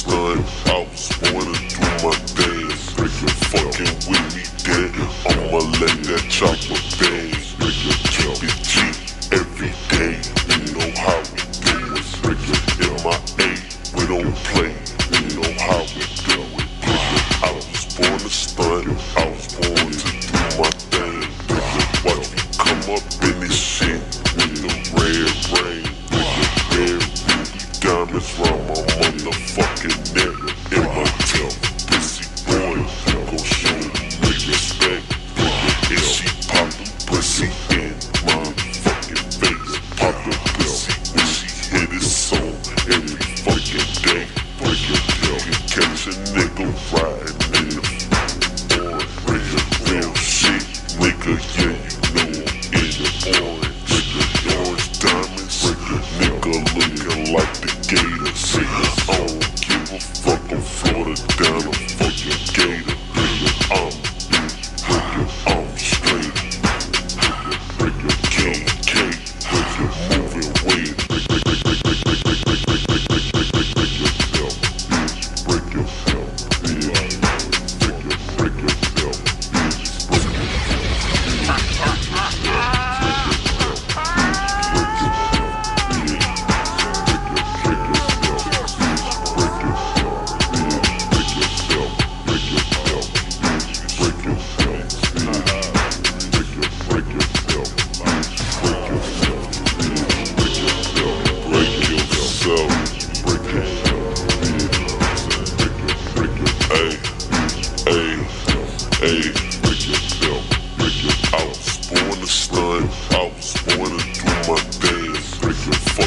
stud. I was born to do my dance. Breaking fucking with me, dead. I'ma lay that chocolate. Christian.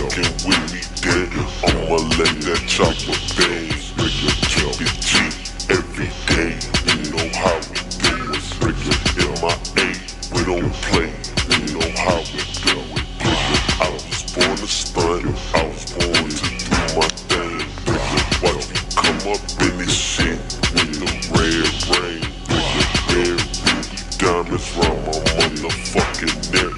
fucking with me dead I'ma let that chopper bang. Break your chip, it's cheap every day. You know how we do it. Break your MIA, we don't play. You know how we do it. Break I was born to stunt. I was born to do my thing. Break it. watch me come up in this shit With the red rain. Break it. red ruby diamonds round my motherfucking neck.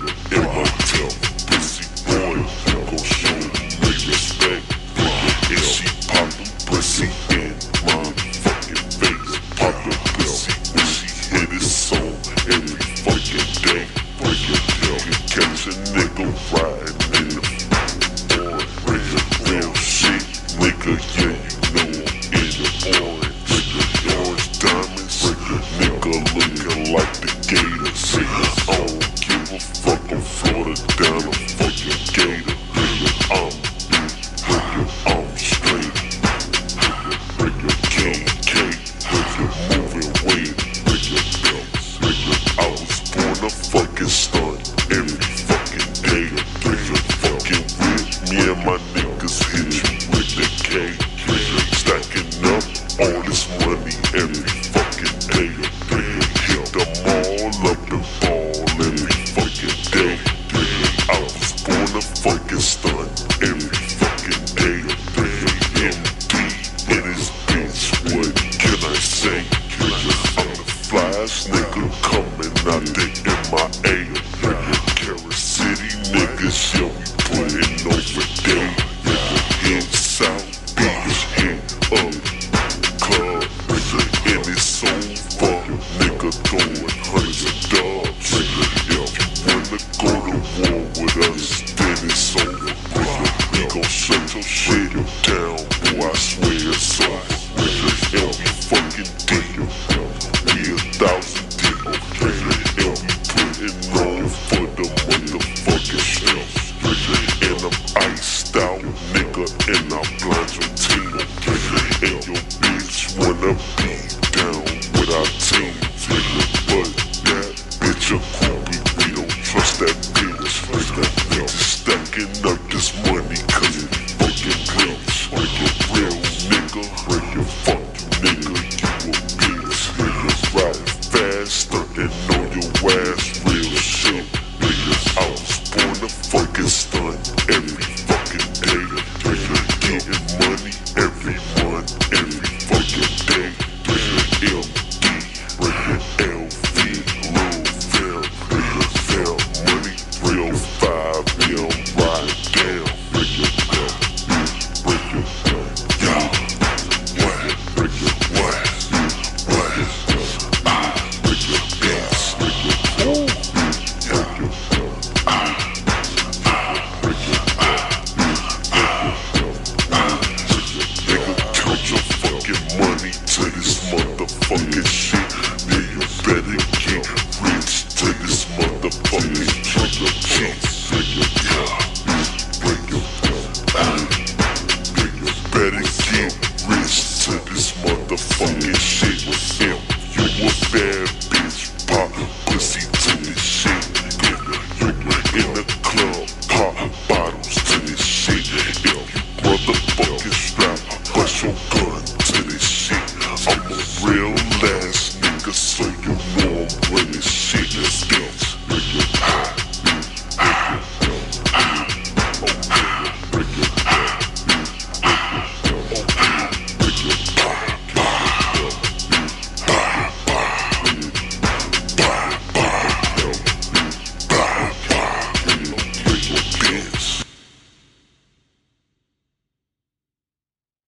like this. this year we in over them. what I seen. Swing the butt, that bitch a groupie. We don't trust that bitch. Bring that bitch stacking up this money, cause it breaking rich. Break it real, nigga. Break your you nigga. You a bitch. Niggas riding fast, stunting